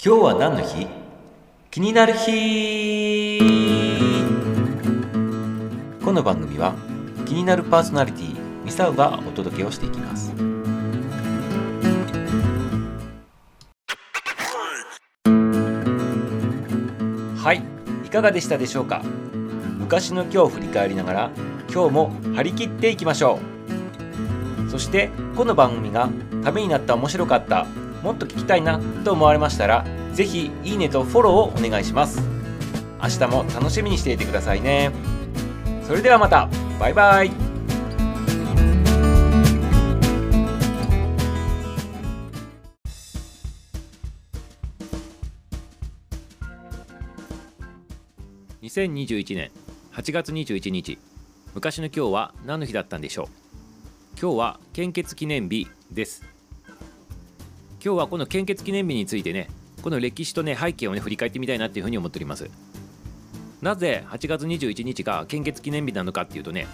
今日は何の日？気になる日。この番組は気になるパーソナリティミサウがお届けをしていきます。はいいかがでしたでしょうか？昔の今日を振り返りながら今日も張り切っていきましょう。そしてこの番組がためになった面白かったもっと聞きたいなと思われましたら是非いいねとフォローをお願いします。明日も楽しみにしていてくださいね。それではまた。バイバイ。2021年8月21日昔の今日は何の日だったんでしょう？今日は献血記念日です。今日はこの献血記念日についてねこの歴史とね背景をね振り返ってみたいなっていうふうに思っております。なぜ8月21日が献血記念日なのかっていうとね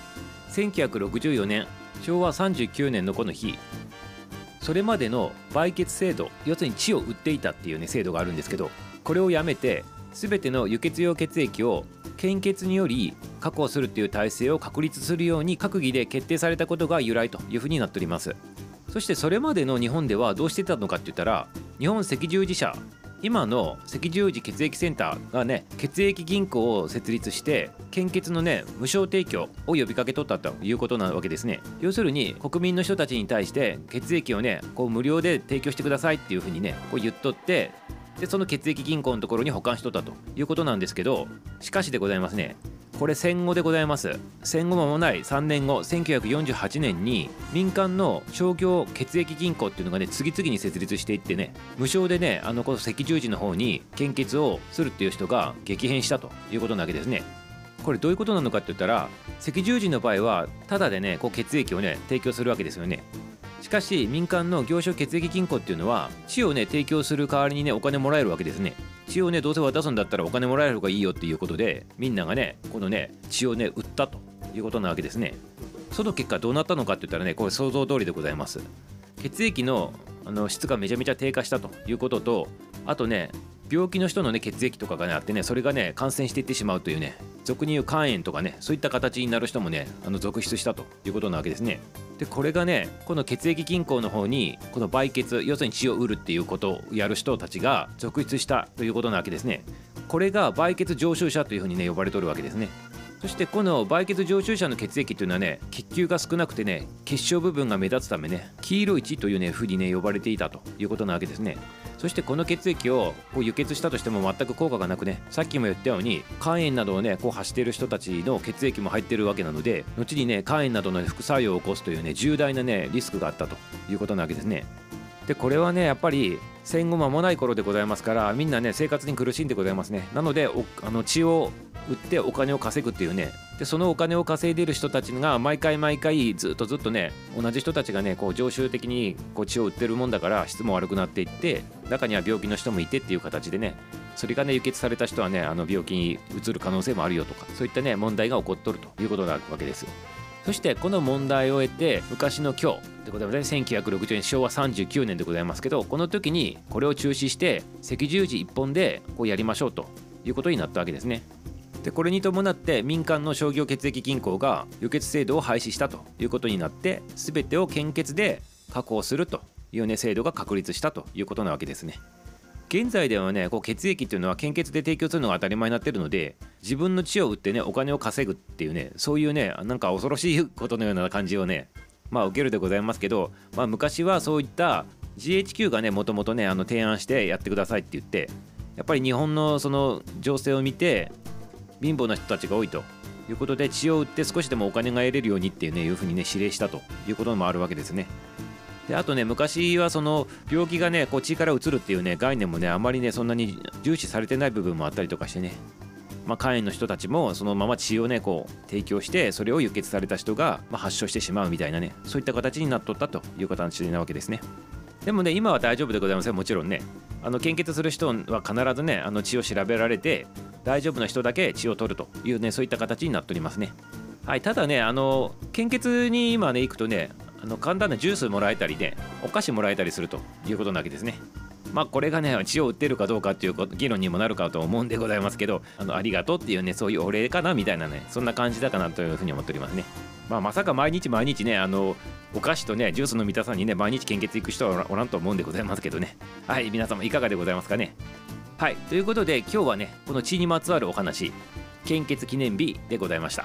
1964年昭和39年のこの日それまでの売血制度要するに血を売っていたっていうね制度があるんですけどこれをやめて全ての輸血用血液を献血により確保するっていう体制を確立するように閣議で決定されたことが由来というふうになっております。そしてそれまでの日本ではどうしてたのかって言ったら日本赤十字社今の赤十字血液センターがね血液銀行を設立して献血のね無償提供を呼びかけとったということなわけですね。要するに国民の人たちに対して血液をねこう無料で提供してくださいっていうふうにねこう言っとってでその血液銀行のところに保管しとったということなんですけどしかしでございますね。これ戦後でございます。戦後間もない3年後1948年に民間の商業血液銀行っていうのがね次々に設立していってね無償でねあのこの赤十字の方に献血をするっていう人が激変したということなわけですね。これどういうことなのかって言ったら赤十字の場合はただでねこう血液をね提供するわけですよね。しかし民間の業種血液銀行っていうのは血をね提供する代わりにねお金もらえるわけですね。血をねどうせ渡すんだったらお金もらえる方がいいよっていうことでみんながねこのね血をね売ったということなわけですね。その結果どうなったのかって言ったらねこれ想像通りでございます。血液のあの質がめちゃめちゃ低下したということとあとね病気の人のね血液とかがねあってねそれがね感染していってしまうというね俗に言う肝炎とかねそういった形になる人もねあの続出したということなわけですね。でこれがねこの血液銀行の方にこの売血要するに血を売るっていうことをやる人たちが続出したということなわけですね。これが売血常習者というふうにね呼ばれとるわけですね。そしてこの売血常習者の血液というのはね血球が少なくてね結晶部分が目立つためね黄色い血というね風にね呼ばれていたということなわけですね。そしてこの血液をこう輸血したとしても全く効果がなくねさっきも言ったように肝炎などをねこう発している人たちの血液も入ってるわけなので後にね肝炎などの副作用を起こすというね重大なねリスクがあったということなわけですね。でこれはねやっぱり戦後間もない頃でございますからみんなね生活に苦しんでございますね。なのであの血を売ってお金を稼ぐっていうね。でそのお金を稼いでる人たちが毎回毎回ずっとずっとね同じ人たちがねこう常習的にこう血を売ってるもんだから質も悪くなっていって中には病気の人もいてっていう形でねそれがね輸血された人はねあの病気にうつる可能性もあるよとかそういったね問題が起こっとるということなわけですそしてこの問題を得て昔の今日でございますね。1960年昭和39年でございますけどこの時にこれを中止して赤十字一本でこうやりましょうということになったわけですね。でこれに伴って民間の商業血液銀行が輸血制度を廃止したということになって全てを献血で確保するというね制度が確立したということなわけですね。現在ではねこう血液っていうのは献血で提供するのが当たり前になってるので自分の血を売ってねお金を稼ぐっていうねそういうねなんか恐ろしいことのような感じをねまあ受けるでございますけど、まあ、昔はそういった GHQ がねもともとねあの提案してやってくださいって言ってやっぱり日本のその情勢を見て貧乏な人たちが多いと。いうことで血を売って少しでもお金が得れるようにっていうねいうふうにね指令したということもあるわけですね。であとね昔はその病気がねこう血から移るっていうね概念もねあまりねそんなに重視されてない部分もあったりとかしてね。まあ、肝炎の人たちもそのまま血をねこう提供してそれを輸血された人が、ま、発症してしまうみたいなねそういった形になっとったという形なわけですね。でもね今は大丈夫でございません。もちろんね。あの献血する人は必ずねあの血を調べられて大丈夫な人だけ血を取るというねそういった形になっておりますね。はいただねあの献血に今ね行くとねあの簡単なジュースもらえたりねお菓子もらえたりするということなわけですね。まあこれがね血を売ってるかどうかっていう議論にもなるかと思うんでございますけどあのありがとうっていうねそういうお礼かなみたいなねそんな感じだかなというふうに思っておりますね。まあまさか毎日毎日ねあのお菓子とねジュースの三田さんにね毎日献血行く人はおらんと思うんでございますけどね。はい皆様いかがでございますかね。はい。ということで今日はねこの血にまつわるお話献血記念日でございました。